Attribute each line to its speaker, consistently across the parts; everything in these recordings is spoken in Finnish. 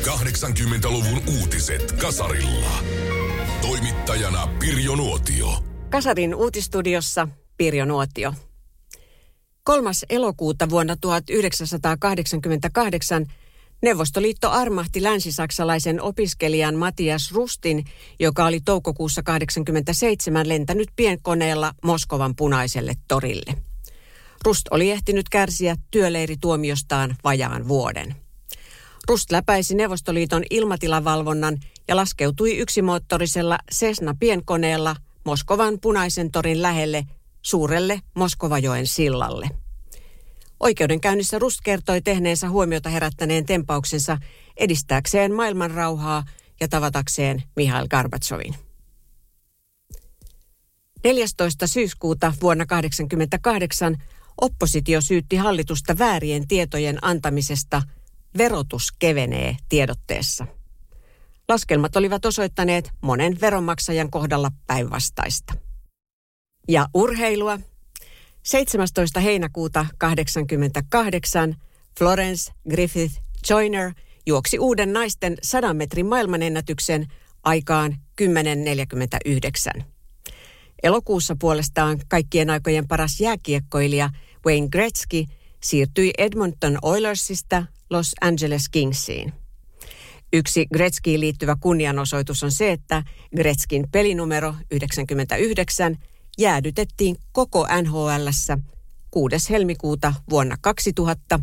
Speaker 1: 80-luvun uutiset Kasarilla. Toimittajana Pirjo Nuotio.
Speaker 2: Kasarin uutistudiossa Pirjo Nuotio. 3. elokuuta vuonna 1988 Neuvostoliitto armahti länsisaksalaisen opiskelijan Matias Rustin, joka oli toukokuussa 87 lentänyt pienkoneella Moskovan punaiselle torille. Rust oli ehtinyt kärsiä työleirituomiostaan vajaan vuoden. Rust läpäisi Neuvostoliiton ilmatilavalvonnan ja laskeutui yksimoottorisella Cessna-pienkoneella Moskovan punaisen torin lähelle suurelle Moskovajoen sillalle. Oikeudenkäynnissä Rust kertoi tehneensä huomiota herättäneen tempauksensa edistääkseen maailman rauhaa ja tavatakseen Mihail Gorbatsovin. 14. syyskuuta vuonna 1988 oppositio syytti hallitusta väärien tietojen antamisesta Verotus kevenee tiedotteessa. Laskelmat olivat osoittaneet monen veronmaksajan kohdalla päinvastaista. Ja urheilua. 17. heinäkuuta 1988 Florence Griffith Joyner juoksi uuden naisten 100 metrin maailmanennätyksen aikaan 10.49. Elokuussa puolestaan kaikkien aikojen paras jääkiekkoilija Wayne Gretzky siirtyi Edmonton Oilersista Los Angeles Kingsiin. Yksi Gretzkiin liittyvä kunnianosoitus on se, että Gretzkin pelinumero 99 jäädytettiin koko NHLssä 6. helmikuuta vuonna 2000,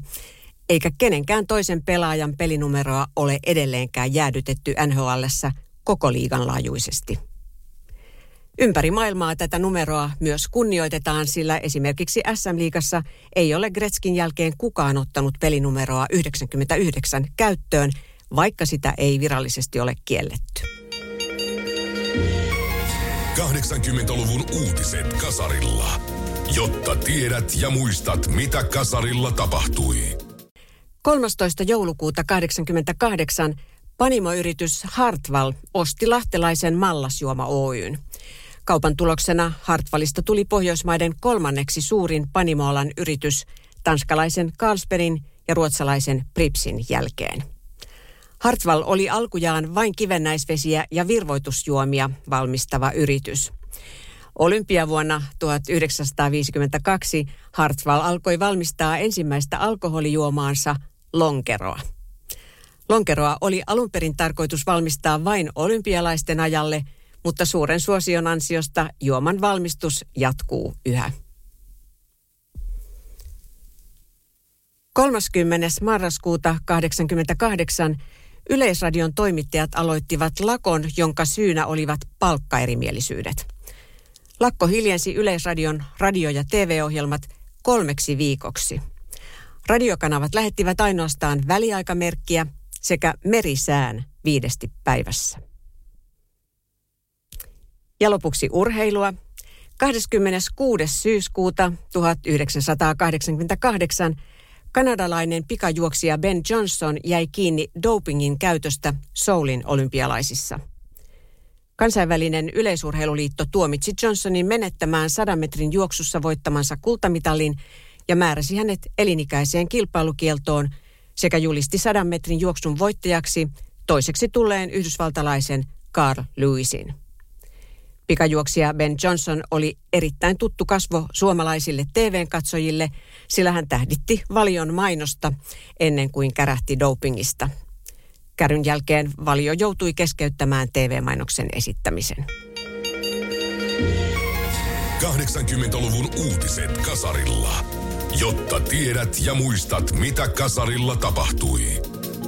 Speaker 2: eikä kenenkään toisen pelaajan pelinumeroa ole edelleenkään jäädytetty NHLssä koko liigan laajuisesti. Ympäri maailmaa tätä numeroa myös kunnioitetaan, sillä esimerkiksi SM-liigassa ei ole Gretskin jälkeen kukaan ottanut pelinumeroa 99 käyttöön, vaikka sitä ei virallisesti ole kielletty.
Speaker 1: 80-luvun uutiset Kasarilla. Jotta tiedät ja muistat, mitä Kasarilla tapahtui.
Speaker 2: 13. joulukuuta 1988 panimoyritys Hartwall osti lahtelaisen Mallasjuoma Oyn. Kaupan tuloksena Hartwallista tuli Pohjoismaiden kolmanneksi suurin panimoalan yritys tanskalaisen Carlsbergin ja ruotsalaisen Pripsin jälkeen. Hartwall oli alkujaan vain kivennäisvesiä ja virvoitusjuomia valmistava yritys. Olympiavuonna 1952 Hartwall alkoi valmistaa ensimmäistä alkoholijuomaansa lonkeroa. Lonkeroa oli alun perin tarkoitus valmistaa vain olympialaisten ajalle – mutta suuren suosion ansiosta juoman valmistus jatkuu yhä. 30. marraskuuta 1988 Yleisradion toimittajat aloittivat lakon, jonka syynä olivat palkkaerimielisyydet. Lakko hiljensi Yleisradion radio- ja TV-ohjelmat kolmeksi viikoksi. Radiokanavat lähettivät ainoastaan väliaikamerkkiä sekä merisään viidesti päivässä. Ja lopuksi urheilua. 26. syyskuuta 1988 kanadalainen pikajuoksija Ben Johnson jäi kiinni dopingin käytöstä Soulin olympialaisissa. Kansainvälinen yleisurheiluliitto tuomitsi Johnsonin menettämään 100 metrin juoksussa voittamansa kultamitalin ja määräsi hänet elinikäiseen kilpailukieltoon sekä julisti 100 metrin juoksun voittajaksi toiseksi tulleen yhdysvaltalaisen Carl Lewisin. Pikajuoksija Ben Johnson oli erittäin tuttu kasvo suomalaisille TV-katsojille, sillä hän tähditti valion mainosta ennen kuin kärähti dopingista. Käryn jälkeen valio joutui keskeyttämään TV-mainoksen esittämisen.
Speaker 1: 80-luvun uutiset Kasarilla. Jotta tiedät ja muistat, mitä Kasarilla tapahtui.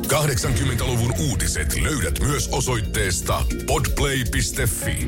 Speaker 1: 80-luvun uutiset löydät myös osoitteesta podplay.fi.